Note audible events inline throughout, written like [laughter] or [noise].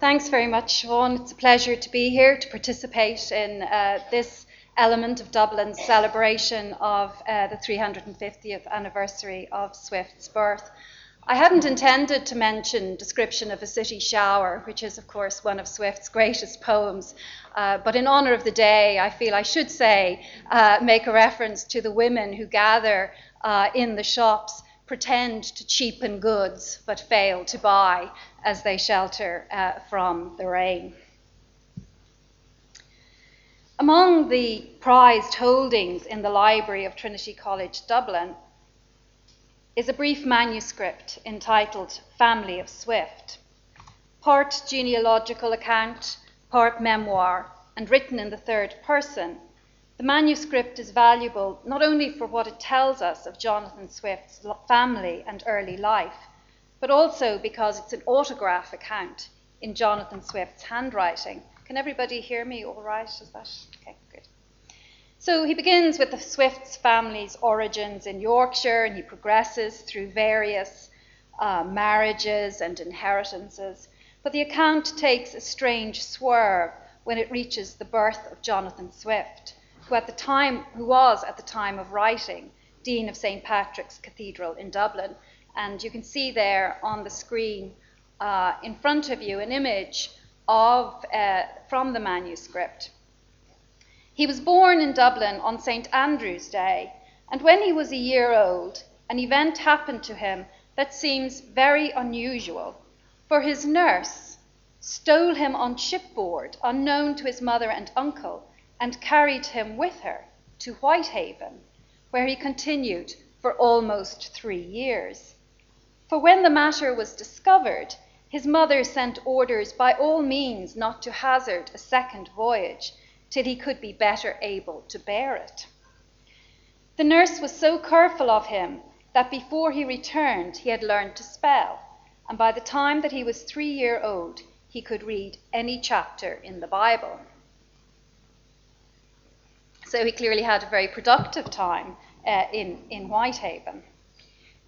Thanks very much, Sean. It's a pleasure to be here to participate in uh, this element of Dublin's celebration of uh, the 350th anniversary of Swift's birth. I hadn't intended to mention Description of a City Shower, which is, of course, one of Swift's greatest poems. Uh, but in honour of the day, I feel I should say, uh, make a reference to the women who gather uh, in the shops, pretend to cheapen goods, but fail to buy as they shelter uh, from the rain. Among the prized holdings in the library of Trinity College Dublin is a brief manuscript entitled Family of Swift, part genealogical account, part memoir, and written in the third person. The manuscript is valuable not only for what it tells us of Jonathan Swift's family and early life, but also because it's an autograph account in Jonathan Swift's handwriting. Can everybody hear me all right? Is that okay? Good. So he begins with the Swift's family's origins in Yorkshire and he progresses through various uh, marriages and inheritances. But the account takes a strange swerve when it reaches the birth of Jonathan Swift, who at the time who was at the time of writing Dean of St Patrick's Cathedral in Dublin. And you can see there on the screen uh, in front of you an image of uh, from the manuscript. He was born in Dublin on St. Andrew's Day, and when he was a year old, an event happened to him that seems very unusual, for his nurse stole him on shipboard, unknown to his mother and uncle, and carried him with her to Whitehaven, where he continued for almost three years. For when the matter was discovered, his mother sent orders by all means not to hazard a second voyage till he could be better able to bear it. The nurse was so careful of him that before he returned he had learned to spell, and by the time that he was three year old he could read any chapter in the Bible. So he clearly had a very productive time uh, in, in Whitehaven.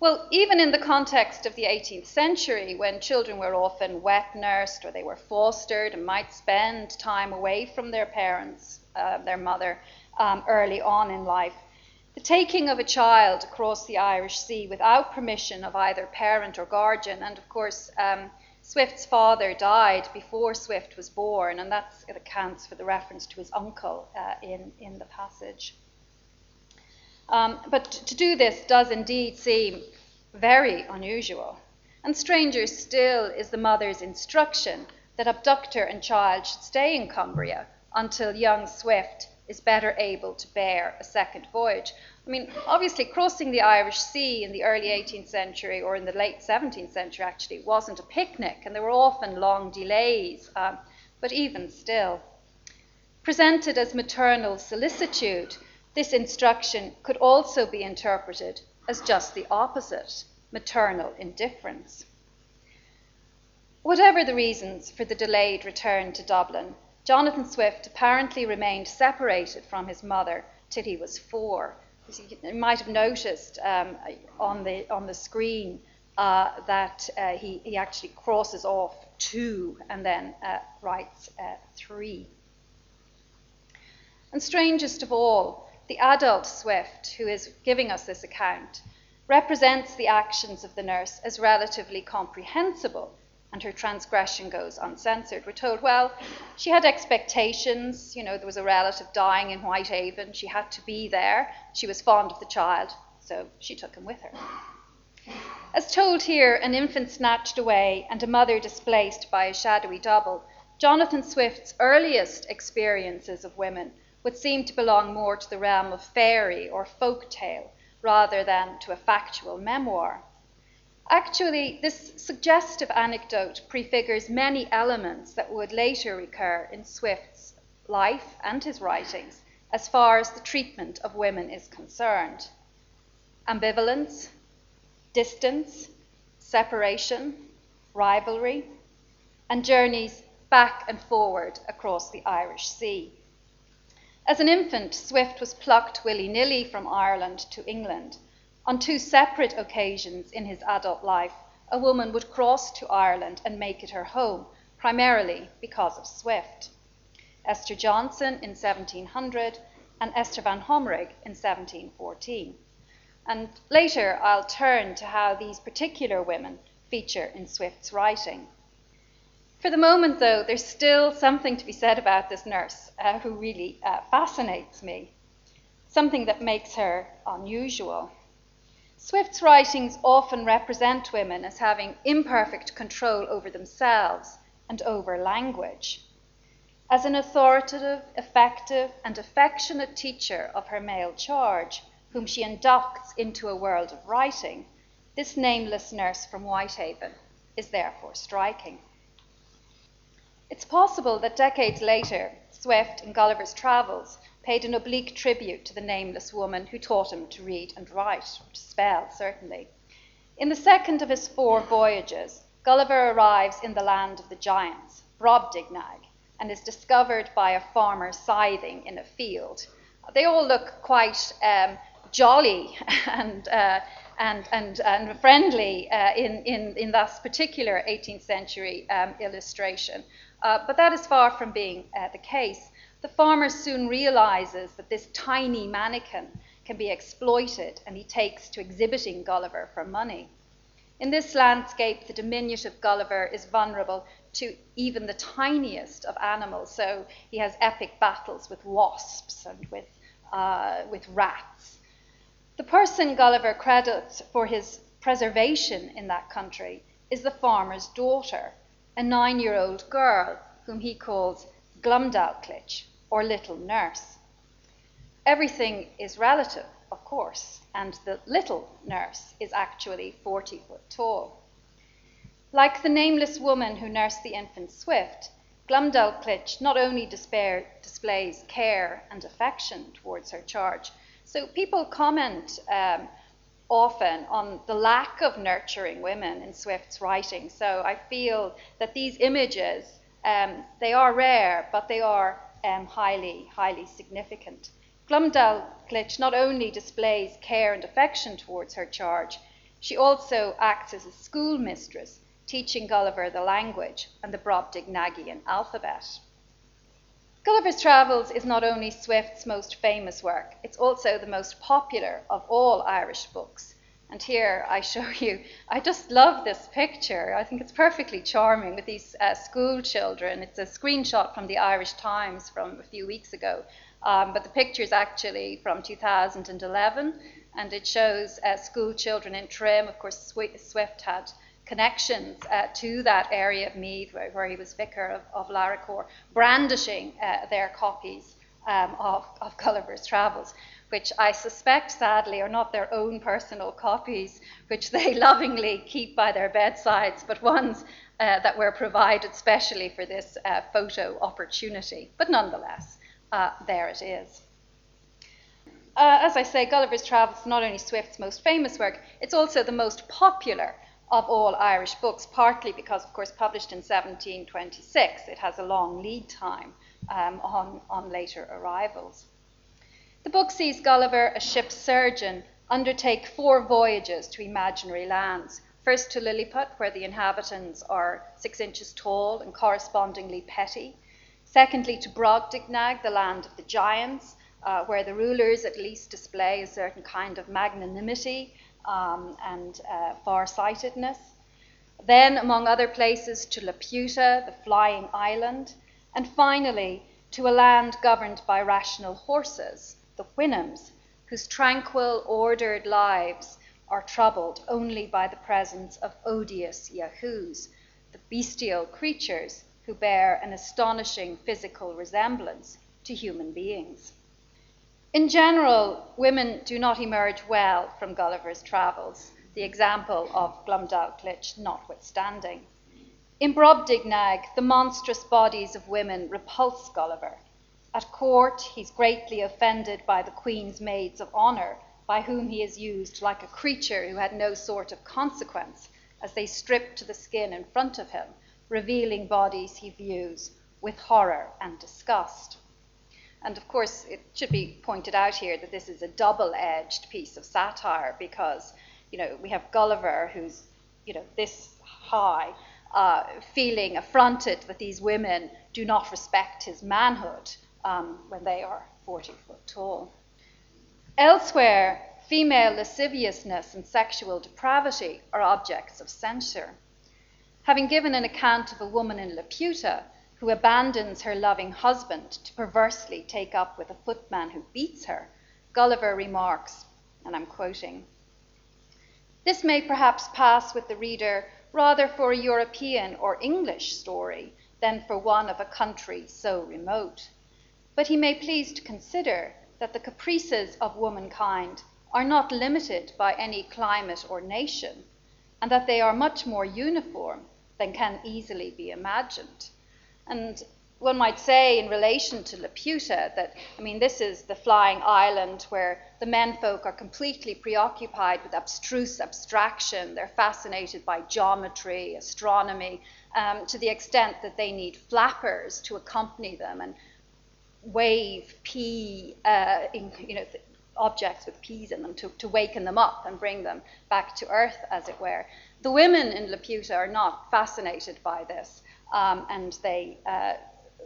Well, even in the context of the 18th century, when children were often wet nursed or they were fostered and might spend time away from their parents, uh, their mother, um, early on in life, the taking of a child across the Irish Sea without permission of either parent or guardian, and of course, um, Swift's father died before Swift was born, and that accounts for the reference to his uncle uh, in, in the passage. Um, but to do this does indeed seem very unusual. And stranger still is the mother's instruction that abductor and child should stay in Cumbria until young Swift is better able to bear a second voyage. I mean, obviously, crossing the Irish Sea in the early 18th century or in the late 17th century actually wasn't a picnic, and there were often long delays, um, but even still. Presented as maternal solicitude, this instruction could also be interpreted as just the opposite maternal indifference. Whatever the reasons for the delayed return to Dublin, Jonathan Swift apparently remained separated from his mother till he was four. You might have noticed um, on, the, on the screen uh, that uh, he, he actually crosses off two and then uh, writes uh, three. And strangest of all, the adult Swift, who is giving us this account, represents the actions of the nurse as relatively comprehensible, and her transgression goes uncensored. We're told, well, she had expectations. You know, there was a relative dying in Whitehaven. She had to be there. She was fond of the child, so she took him with her. As told here, an infant snatched away and a mother displaced by a shadowy double, Jonathan Swift's earliest experiences of women would seem to belong more to the realm of fairy or folk tale rather than to a factual memoir. Actually, this suggestive anecdote prefigures many elements that would later recur in Swift's life and his writings as far as the treatment of women is concerned. Ambivalence, distance, separation, rivalry, and journeys back and forward across the Irish Sea. As an infant, Swift was plucked willy nilly from Ireland to England. On two separate occasions in his adult life, a woman would cross to Ireland and make it her home, primarily because of Swift. Esther Johnson in 1700 and Esther van Homrigh in 1714. And later I'll turn to how these particular women feature in Swift's writing. For the moment, though, there's still something to be said about this nurse uh, who really uh, fascinates me, something that makes her unusual. Swift's writings often represent women as having imperfect control over themselves and over language. As an authoritative, effective, and affectionate teacher of her male charge, whom she inducts into a world of writing, this nameless nurse from Whitehaven is therefore striking. It's possible that decades later, Swift, in Gulliver's Travels, paid an oblique tribute to the nameless woman who taught him to read and write, or to spell, certainly. In the second of his four voyages, Gulliver arrives in the land of the giants, Brobdingnag, and is discovered by a farmer scything in a field. They all look quite um, jolly [laughs] and, uh, and, and, and friendly uh, in, in, in this particular 18th century um, illustration. Uh, but that is far from being uh, the case. The farmer soon realizes that this tiny mannequin can be exploited and he takes to exhibiting Gulliver for money. In this landscape, the diminutive Gulliver is vulnerable to even the tiniest of animals. So he has epic battles with wasps and with, uh, with rats. The person Gulliver credits for his preservation in that country is the farmer's daughter, a nine year old girl whom he calls Glumdalclitch or little nurse. Everything is relative, of course, and the little nurse is actually 40 foot tall. Like the nameless woman who nursed the infant Swift, Glumdalclitch not only despair, displays care and affection towards her charge, so people comment um, often on the lack of nurturing women in Swift's writing. So I feel that these images, um, they are rare, but they are um, highly, highly significant. Glumdalclitch not only displays care and affection towards her charge, she also acts as a schoolmistress, teaching Gulliver the language and the Brobdingnagian alphabet. Gulliver's Travels is not only Swift's most famous work, it's also the most popular of all Irish books. And here I show [laughs] you, I just love this picture. I think it's perfectly charming with these uh, school children. It's a screenshot from the Irish Times from a few weeks ago. Um, but the picture is actually from 2011 and it shows uh, school children in Trim. Of course, Swift had connections uh, to that area of Meath where, where he was vicar of, of Laracor, brandishing uh, their copies um, of, of Gulliver's Travels which I suspect, sadly, are not their own personal copies, which they [laughs] lovingly keep by their bedsides, but ones uh, that were provided specially for this uh, photo opportunity. But nonetheless, uh, there it is. Uh, as I say, Gulliver's Travels is not only Swift's most famous work, it's also the most popular of all Irish books, partly because, of course, published in 1726, it has a long lead time um, on, on later arrivals. The book sees Gulliver, a ship's surgeon, undertake four voyages to imaginary lands. First to Lilliput, where the inhabitants are six inches tall and correspondingly petty. Secondly, to Brobdingnag, the land of the giants, uh, where the rulers at least display a certain kind of magnanimity um, and uh, farsightedness. Then, among other places, to Laputa, the flying island. And finally, to a land governed by rational horses, the Houyhnhnms, whose tranquil, ordered lives are troubled only by the presence of odious Yahoos, the bestial creatures who bear an astonishing physical resemblance to human beings. In general, women do not emerge well from Gulliver's travels, the example of Glumdalclitch notwithstanding. In Brobdingnag, the monstrous bodies of women repulse Gulliver at court, he's greatly offended by the Queen's maids of honour, by whom he is used like a creature who had no sort of consequence, as they strip to the skin in front of him, revealing bodies he views with horror and disgust. And of course, it should be pointed out here that this is a double edged piece of satire because, you know, we have Gulliver who's, you know, this high uh, feeling affronted that these women do not respect his manhood um, when they are 40 foot tall. Elsewhere, female lasciviousness and sexual depravity are objects of censure. Having given an account of a woman in Laputa who abandons her loving husband to perversely take up with a footman who beats her, Gulliver remarks, and I'm quoting This may perhaps pass with the reader rather for a European or English story than for one of a country so remote. But he may please to consider that the caprices of womankind are not limited by any climate or nation, and that they are much more uniform than can easily be imagined. And one might say, in relation to Laputa, that, I mean, this is the flying island where the menfolk are completely preoccupied with abstruse abstraction. They're fascinated by geometry, astronomy, um, to the extent that they need flappers to accompany them and wave pea, uh, in, you know, objects with peas in them to, to waken them up and bring them back to earth, as it were. The women in Laputa are not fascinated by this, um, and they uh,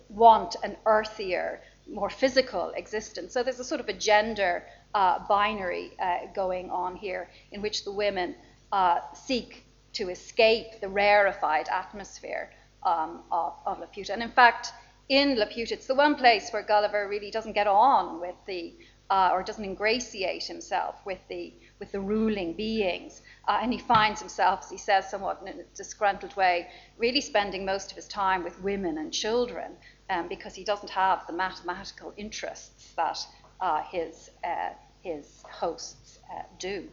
want an earthier, more physical existence. So there's a sort of a gender uh, binary uh, going on here in which the women uh, seek to escape the rarefied atmosphere um, of, of Laputa. And in fact, in Laputa, it's the one place where Gulliver really doesn't get on with the, uh, or doesn't ingratiate himself with the, with the ruling beings. Uh, and he finds himself, as he says somewhat in a disgruntled way, really spending most of his time with women and children um, because he doesn't have the mathematical interests that uh, his, uh, his hosts uh, do.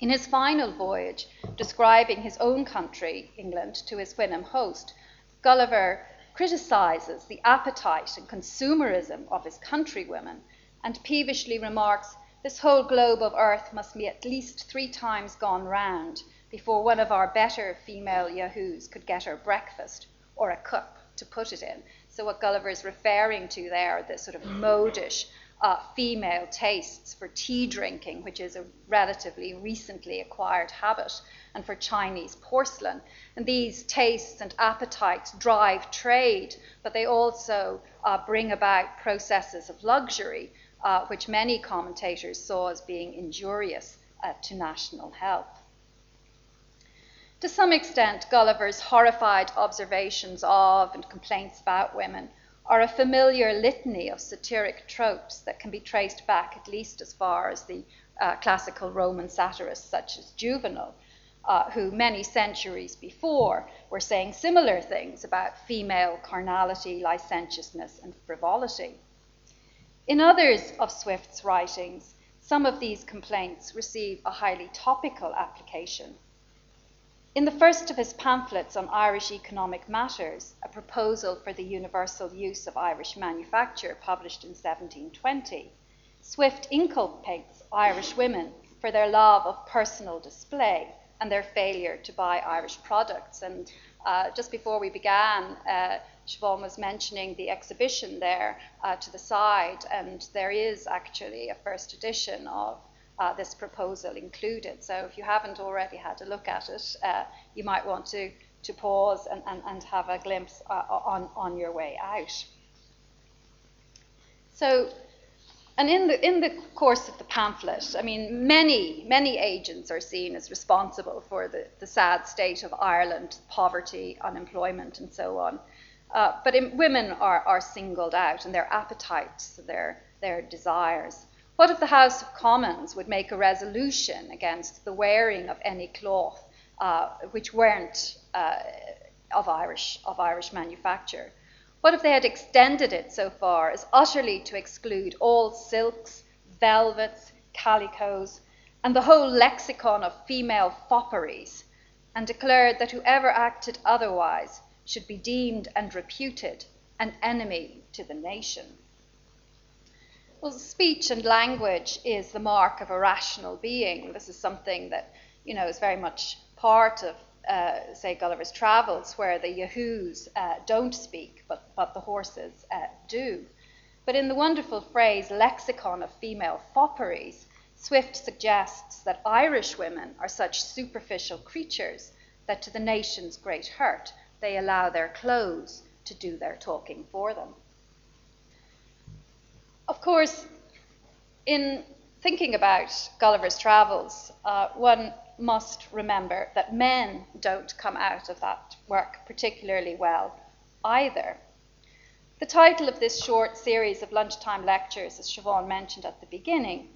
In his final voyage, describing his own country, England, to his Houyhnhnm host, Gulliver criticizes the appetite and consumerism of his countrywomen and peevishly remarks this whole globe of earth must be at least three times gone round before one of our better female yahoos could get her breakfast or a cup to put it in. So, what Gulliver is referring to there, the sort of modish uh, female tastes for tea drinking, which is a relatively recently acquired habit, and for Chinese porcelain. And these tastes and appetites drive trade, but they also uh, bring about processes of luxury uh, which many commentators saw as being injurious uh, to national health. To some extent, Gulliver's horrified observations of and complaints about women are a familiar litany of satiric tropes that can be traced back at least as far as the uh, classical Roman satirists such as Juvenal, uh, who many centuries before were saying similar things about female carnality, licentiousness, and frivolity. In others of Swift's writings, some of these complaints receive a highly topical application. In the first of his pamphlets on Irish economic matters, a proposal for the universal use of Irish manufacture, published in 1720, Swift inculpates Irish women for their love of personal display and their failure to buy Irish products. And uh, just before we began, uh, Siobhan was mentioning the exhibition there uh, to the side, and there is actually a first edition of uh, this proposal included. So if you haven't already had a look at it, uh, you might want to, to pause and, and, and have a glimpse uh, on, on your way out. So and in the, in the course of the pamphlet, I mean, many, many agents are seen as responsible for the, the sad state of Ireland, poverty, unemployment, and so on. Uh, but in, women are, are singled out and their appetites, their, their desires. What if the House of Commons would make a resolution against the wearing of any cloth uh, which weren't uh, of, Irish, of Irish manufacture? What if they had extended it so far as utterly to exclude all silks, velvets, calicoes, and the whole lexicon of female fopperies, and declared that whoever acted otherwise should be deemed and reputed an enemy to the nation? Well, speech and language is the mark of a rational being. This is something that, you know, is very much part of uh, say, Gulliver's Travels, where the Yahoos uh, don't speak, but, but the horses uh, do. But in the wonderful phrase lexicon of female fopperies, Swift suggests that Irish women are such superficial creatures that to the nation's great hurt, they allow their clothes to do their talking for them. Of course, in thinking about Gulliver's Travels, uh, one must remember that men don't come out of that work particularly well either. The title of this short series of lunchtime lectures, as Siobhan mentioned at the beginning,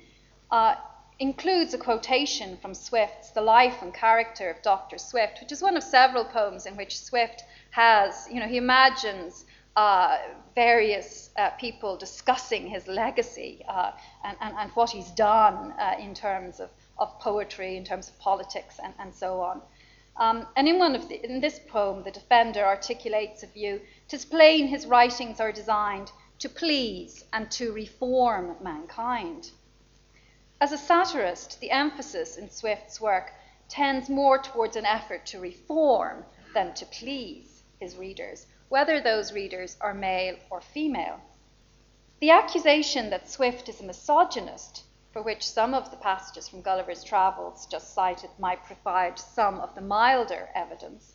uh, includes a quotation from Swift's The Life and Character of Dr. Swift, which is one of several poems in which Swift has, you know, he imagines uh, various uh, people discussing his legacy uh, and, and, and, what he's done uh, in terms of, of poetry, in terms of politics, and, and so on. Um, and in, one of the, in this poem, the defender articulates a view "Tis plain his writings are designed to please and to reform mankind. As a satirist, the emphasis in Swift's work tends more towards an effort to reform than to please his readers, whether those readers are male or female. The accusation that Swift is a misogynist, for which some of the passages from Gulliver's Travels just cited might provide some of the milder evidence,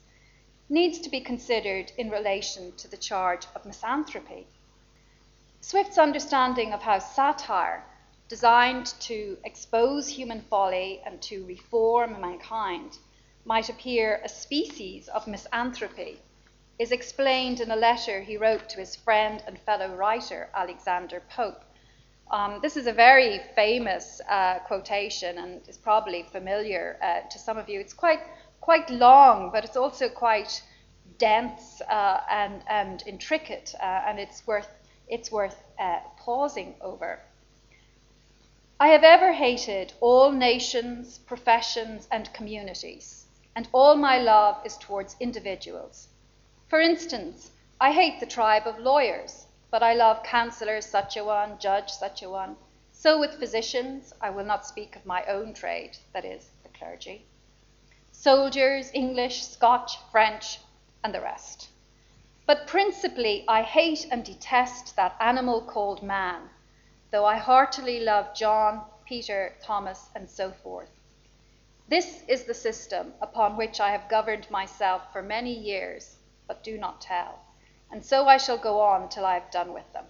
needs to be considered in relation to the charge of misanthropy. Swift's understanding of how satire, designed to expose human folly and to reform mankind, might appear a species of misanthropy is explained in a letter he wrote to his friend and fellow writer Alexander Pope. Um, this is a very famous uh, quotation and is probably familiar uh, to some of you. It's quite quite long, but it's also quite dense uh, and and intricate, uh, and it's worth it's worth uh, pausing over. I have ever hated all nations, professions, and communities, and all my love is towards individuals. For instance, I hate the tribe of lawyers, but I love counsellor such a one, judge such a one. So with physicians, I will not speak of my own trade, that is, the clergy. Soldiers, English, Scotch, French, and the rest. But principally, I hate and detest that animal called man, though I heartily love John, Peter, Thomas, and so forth. This is the system upon which I have governed myself for many years but do not tell. And so I shall go on till I have done with them.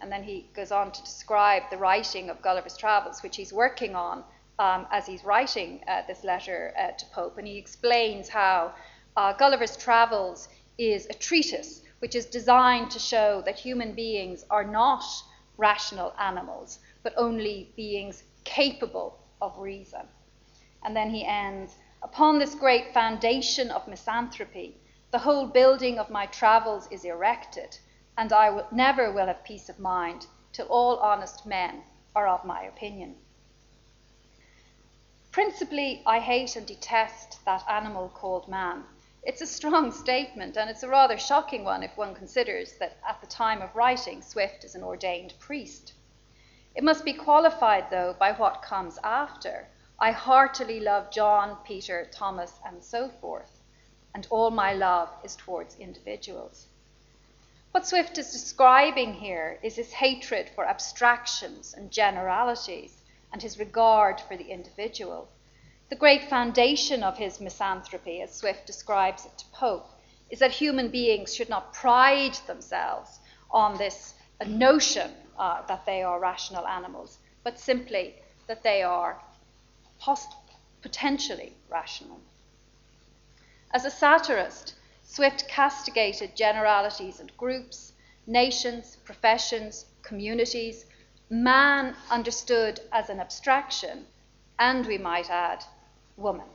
And then he goes on to describe the writing of Gulliver's Travels, which he's working on um, as he's writing uh, this letter uh, to Pope. And he explains how uh, Gulliver's Travels is a treatise which is designed to show that human beings are not rational animals, but only beings capable of reason. And then he ends Upon this great foundation of misanthropy, the whole building of my travels is erected, and I will, never will have peace of mind till all honest men are of my opinion. Principally, I hate and detest that animal called man. It's a strong statement, and it's a rather shocking one if one considers that at the time of writing, Swift is an ordained priest. It must be qualified, though, by what comes after. I heartily love John, Peter, Thomas, and so forth and all my love is towards individuals. What Swift is describing here is his hatred for abstractions and generalities and his regard for the individual. The great foundation of his misanthropy, as Swift describes it to Pope, is that human beings should not pride themselves on this notion uh, that they are rational animals, but simply that they are potentially rational. As a satirist, Swift castigated generalities and groups, nations, professions, communities, man understood as an abstraction, and we might add, woman.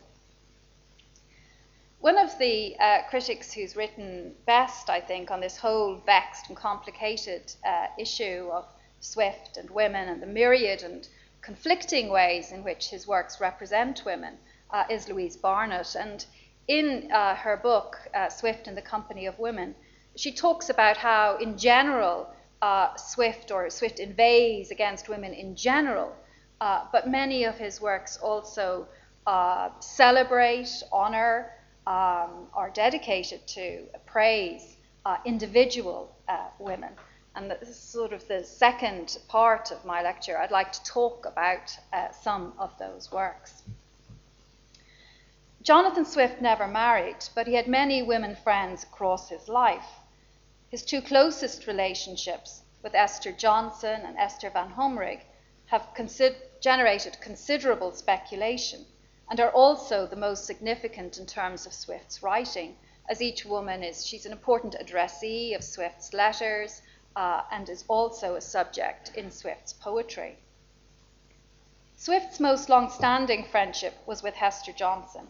One of the uh, critics who's written best, I think, on this whole vexed and complicated uh, issue of Swift and women and the myriad and conflicting ways in which his works represent women uh, is Louise Barnett. And in uh, her book, uh, Swift and the Company of Women, she talks about how, in general, uh, Swift or Swift inveighs against women in general, uh, but many of his works also uh, celebrate, honor, um, are dedicated to praise uh, individual women. And this is sort of the second part of my lecture. I'd like to talk about some of those works. Jonathan Swift never married, but he had many women friends across his life. His two closest relationships, with Esther Johnson and Esther Van Homrigh, have generated considerable speculation and are also the most significant in terms of Swift's writing, as each woman is, she's an important addressee of Swift's letters uh, and is also a subject in Swift's poetry. Swift's most long standing friendship was with Hester Johnson.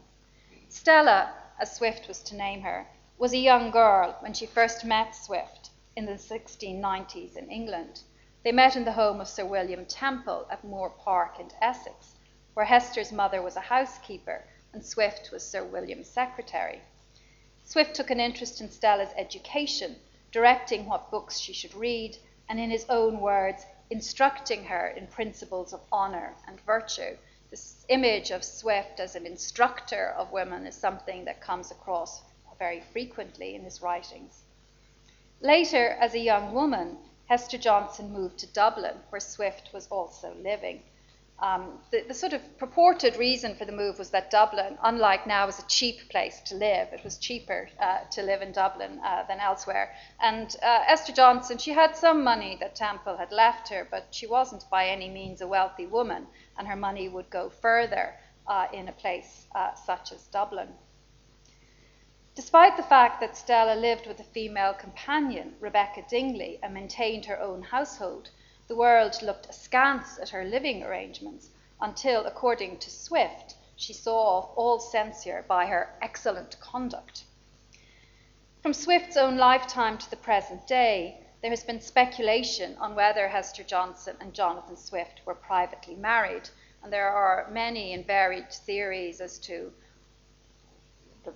Stella, as Swift was to name her, was a young girl when she first met Swift in the 1690s in England. They met in the home of Sir William Temple at Moor Park in Essex, where Hester's mother was a housekeeper and Swift was Sir William's secretary. Swift took an interest in Stella's education, directing what books she should read, and in his own words, instructing her in principles of honour and virtue, this image of Swift as an instructor of women is something that comes across very frequently in his writings. Later, as a young woman, Hester Johnson moved to Dublin, where Swift was also living. Um, the, the, sort of purported reason for the move was that Dublin, unlike now, was a cheap place to live. It was cheaper uh, to live in Dublin uh, than elsewhere. And uh, Esther Johnson, she had some money that Temple had left her, but she wasn't by any means a wealthy woman, and her money would go further uh, in a place uh, such as Dublin. Despite the fact that Stella lived with a female companion, Rebecca Dingley, and maintained her own household, the world looked askance at her living arrangements until, according to Swift, she saw off all censure by her excellent conduct. From Swift's own lifetime to the present day, there has been speculation on whether Hester Johnson and Jonathan Swift were privately married, and there are many and varied theories as to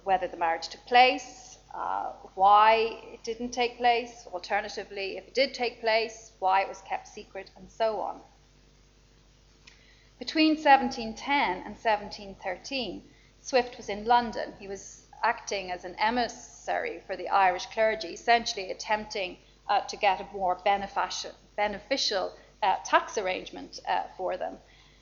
whether the marriage took place, uh, why it didn't take place, alternatively, if it did take place, why it was kept secret, and so on. Between 1710 and 1713, Swift was in London. He was acting as an emissary for the Irish clergy, essentially attempting uh, to get a more beneficial, uh, tax arrangement uh, for them.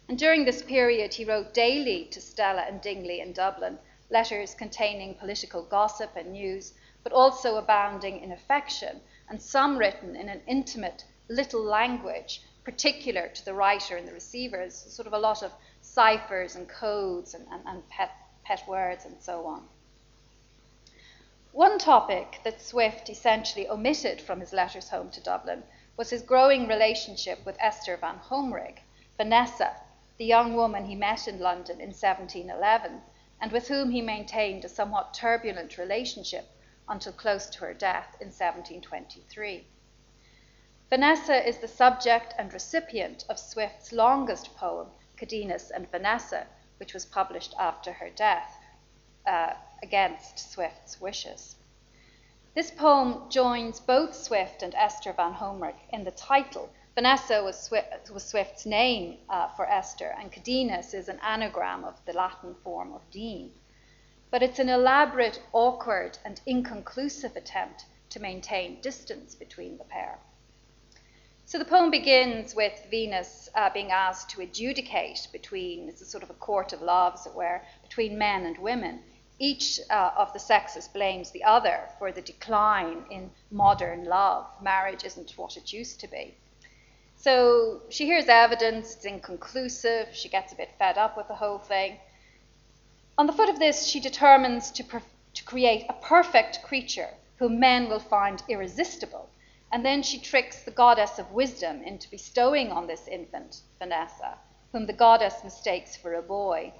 And during this period, he wrote daily to Stella and Dingley in Dublin, letters containing political gossip and news, but also abounding in affection, and some written in an intimate little language particular to the writer and the receivers, sort of a lot of ciphers and codes and, and, and pet, pet words and so on. One topic that Swift essentially omitted from his letters home to Dublin was his growing relationship with Esther van Homrigh, Vanessa, the young woman he met in London in 1711 and with whom he maintained a somewhat turbulent relationship until close to her death in 1723. Vanessa is the subject and recipient of Swift's longest poem, Cadenus and Vanessa, which was published after her death, uh, against Swift's wishes. This poem joins both Swift and Esther van Homrigh in the title Vanessa was, Swift, was Swift's name uh, for Esther, and Cadenus is an anagram of the Latin form of Dean. But it's an elaborate, awkward, and inconclusive attempt to maintain distance between the pair. So the poem begins with Venus uh, being asked to adjudicate between, it's a sort of a court of love, as it were, between men and women. Each uh, of the sexes blames the other for the decline in modern love. Marriage isn't what it used to be. So she hears evidence, it's inconclusive, she gets a bit fed up with the whole thing. On the foot of this, she determines to, to create a perfect creature whom men will find irresistible. And then she tricks the goddess of wisdom into bestowing on this infant, Vanessa, whom the goddess mistakes for a boy,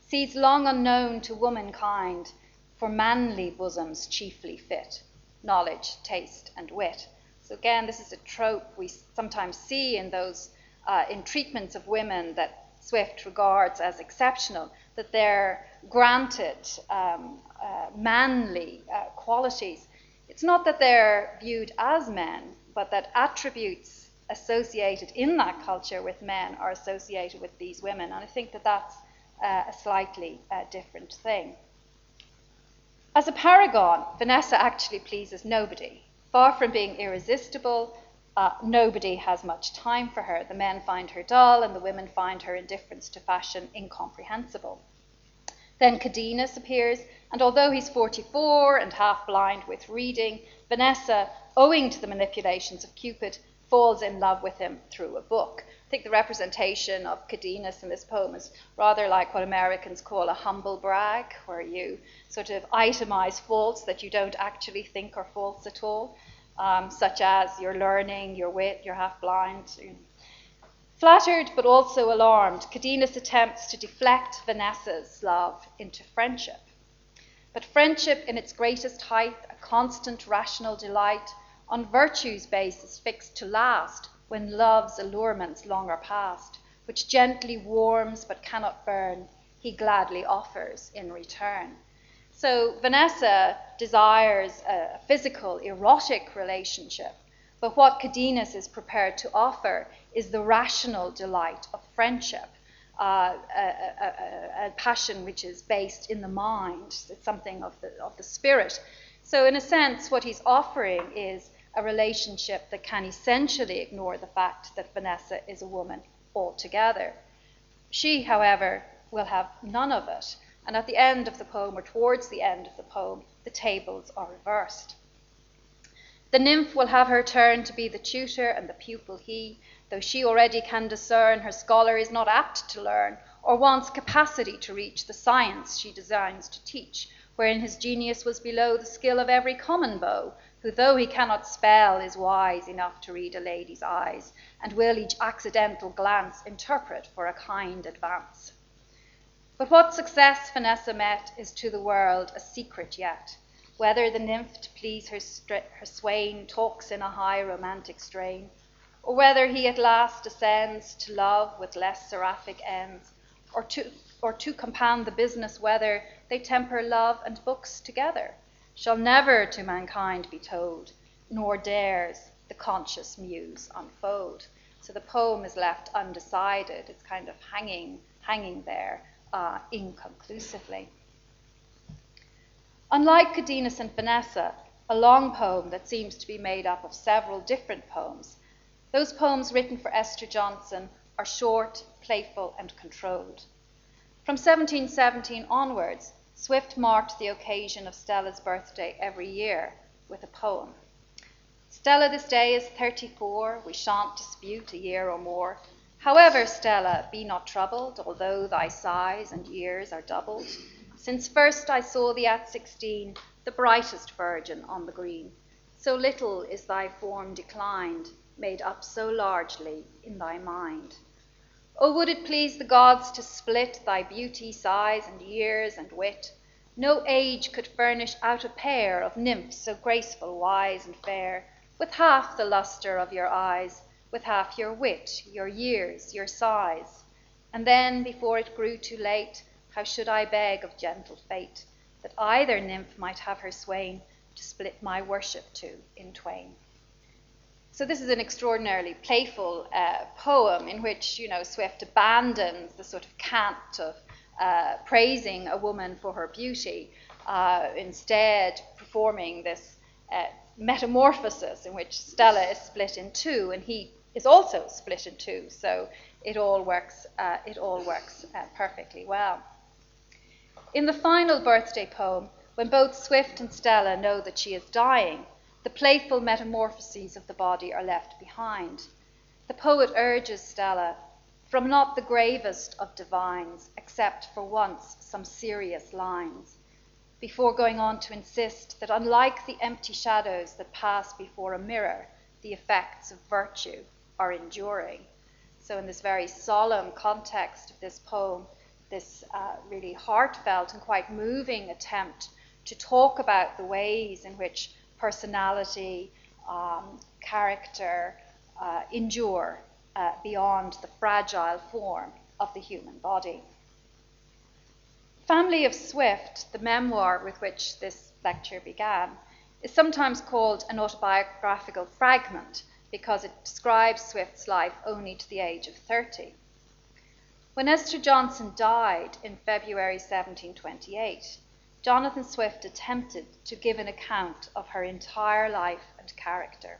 seeds long unknown to womankind, for manly bosoms chiefly fit knowledge, taste, and wit. Again, this is a trope we sometimes see in those uh, in treatments of women that Swift regards as exceptional, that they're granted um, uh, manly uh, qualities. It's not that they're viewed as men, but that attributes associated in that culture with men are associated with these women. And I think that that's uh, a slightly uh, different thing. As a paragon, Vanessa actually pleases nobody. Far from being irresistible, uh, nobody has much time for her. The men find her dull, and the women find her indifference to fashion incomprehensible. Then Cadenus appears, and although he's 44 and half blind with reading, Vanessa, owing to the manipulations of Cupid, falls in love with him through a book. I think the representation of Cadenus in this poem is rather like what Americans call a humble brag, where you sort of itemize faults that you don't actually think are faults at all, um, such as your learning, your wit, you're half blind. Flattered but also alarmed, Cadenus attempts to deflect Vanessa's love into friendship. But friendship in its greatest height, a constant rational delight, on virtue's basis fixed to last, when love's allurements long are past, which gently warms but cannot burn, he gladly offers in return. So Vanessa desires a physical, erotic relationship but what Cadenus is prepared to offer is the rational delight of friendship, uh, a, a, a, passion which is based in the mind. It's something of the, of the spirit. So, in a sense, what he's offering is a relationship that can essentially ignore the fact that Vanessa is a woman altogether. She, however, will have none of it. And at the end of the poem, or towards the end of the poem, the tables are reversed. The nymph will have her turn to be the tutor and the pupil he, though she already can discern her scholar is not apt to learn, or wants capacity to reach the science she designs to teach, wherein his genius was below the skill of every common beau, who though he cannot spell is wise enough to read a lady's eyes, and will each accidental glance interpret for a kind advance. But what success Vanessa met is to the world a secret yet whether the nymph to please her, her swain talks in a high romantic strain, or whether he at last descends to love with less seraphic ends, or to, or to compound the business whether they temper love and books together, shall never to mankind be told, nor dares the conscious muse unfold. So the poem is left undecided. It's kind of hanging, hanging there uh, inconclusively. Unlike Cadenus and Vanessa, a long poem that seems to be made up of several different poems, those poems written for Esther Johnson are short, playful, and controlled. From 1717 onwards, Swift marked the occasion of Stella's birthday every year with a poem. Stella, this day is 34, we shan't dispute a year or more. However, Stella, be not troubled, although thy size and years are doubled. Since first I saw thee at sixteen, the brightest virgin on the green, so little is thy form declined, made up so largely in thy mind. Oh, would it please the gods to split thy beauty, size, and years, and wit? No age could furnish out a pair of nymphs so graceful, wise, and fair, with half the lustre of your eyes, with half your wit, your years, your size. And then, before it grew too late, how should I beg of gentle fate that either nymph might have her swain to split my worship to in twain? So this is an extraordinarily playful uh, poem in which you know Swift abandons the sort of cant of uh, praising a woman for her beauty, uh, instead performing this uh, metamorphosis in which Stella is split in two and he is also split in two. So it all works. Uh, it all works uh, perfectly well. In the final birthday poem, when both Swift and Stella know that she is dying, the playful metamorphoses of the body are left behind. The poet urges Stella, from not the gravest of divines, except for once some serious lines, before going on to insist that unlike the empty shadows that pass before a mirror, the effects of virtue are enduring. So, in this very solemn context of this poem, this uh, really heartfelt and quite moving attempt to talk about the ways in which personality, um, character uh, endure uh, beyond the fragile form of the human body. Family of Swift, the memoir with which this lecture began, is sometimes called an autobiographical fragment because it describes Swift's life only to the age of 30. When Esther Johnson died in February 1728, Jonathan Swift attempted to give an account of her entire life and character.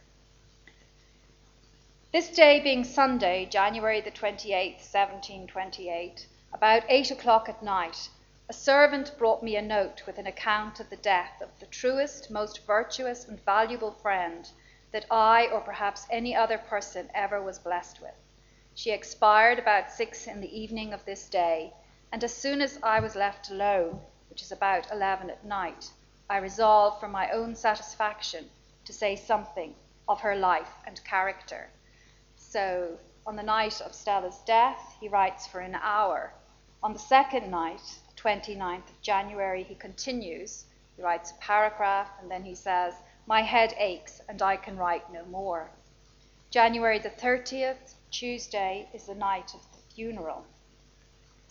This day being Sunday, January the 28th, 1728, about eight o'clock at night, a servant brought me a note with an account of the death of the truest, most virtuous, and valuable friend that I, or perhaps any other person, ever was blessed with. She expired about six in the evening of this day, and as soon as I was left alone, which is about eleven at night, I resolved for my own satisfaction to say something of her life and character. So, on the night of Stella's death, he writes for an hour. On the second night, 29th of January, he continues. He writes a paragraph and then he says, My head aches and I can write no more. January the 30th, Tuesday, is the night of the funeral.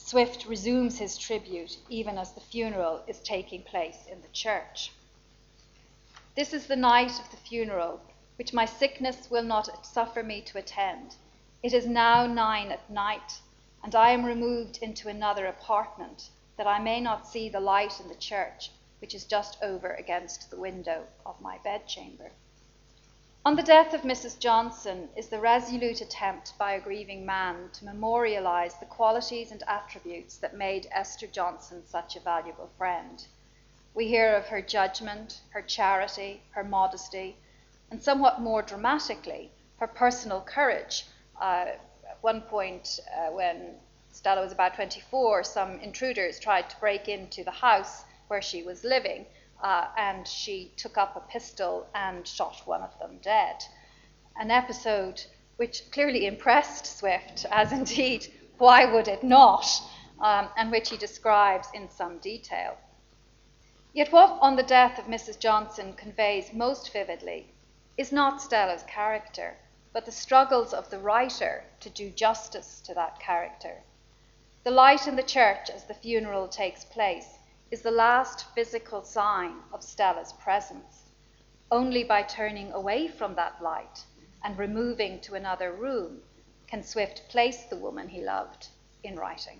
Swift resumes his tribute even as the funeral is taking place in the church. This is the night of the funeral, which my sickness will not suffer me to attend. It is now nine at night, and I am removed into another apartment, that I may not see the light in the church, which is just over against the window of my bedchamber. On the death of Mrs. Johnson is the resolute attempt by a grieving man to memorialize the qualities and attributes that made Esther Johnson such a valuable friend. We hear of her judgment, her charity, her modesty, and somewhat more dramatically, her personal courage uh, at one point, uh, when Stella was about 24, some intruders tried to break into the house where she was living, uh, and she took up a pistol and shot one of them dead. An episode which clearly impressed Swift, as [laughs] indeed, why would it not, um, and which he describes in some detail. Yet, what on the death of Mrs. Johnson conveys most vividly is not Stella's character but the struggles of the writer to do justice to that character. The light in the church as the funeral takes place is the last physical sign of Stella's presence. Only by turning away from that light and removing to another room can Swift place the woman he loved in writing.